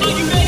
Oh, you made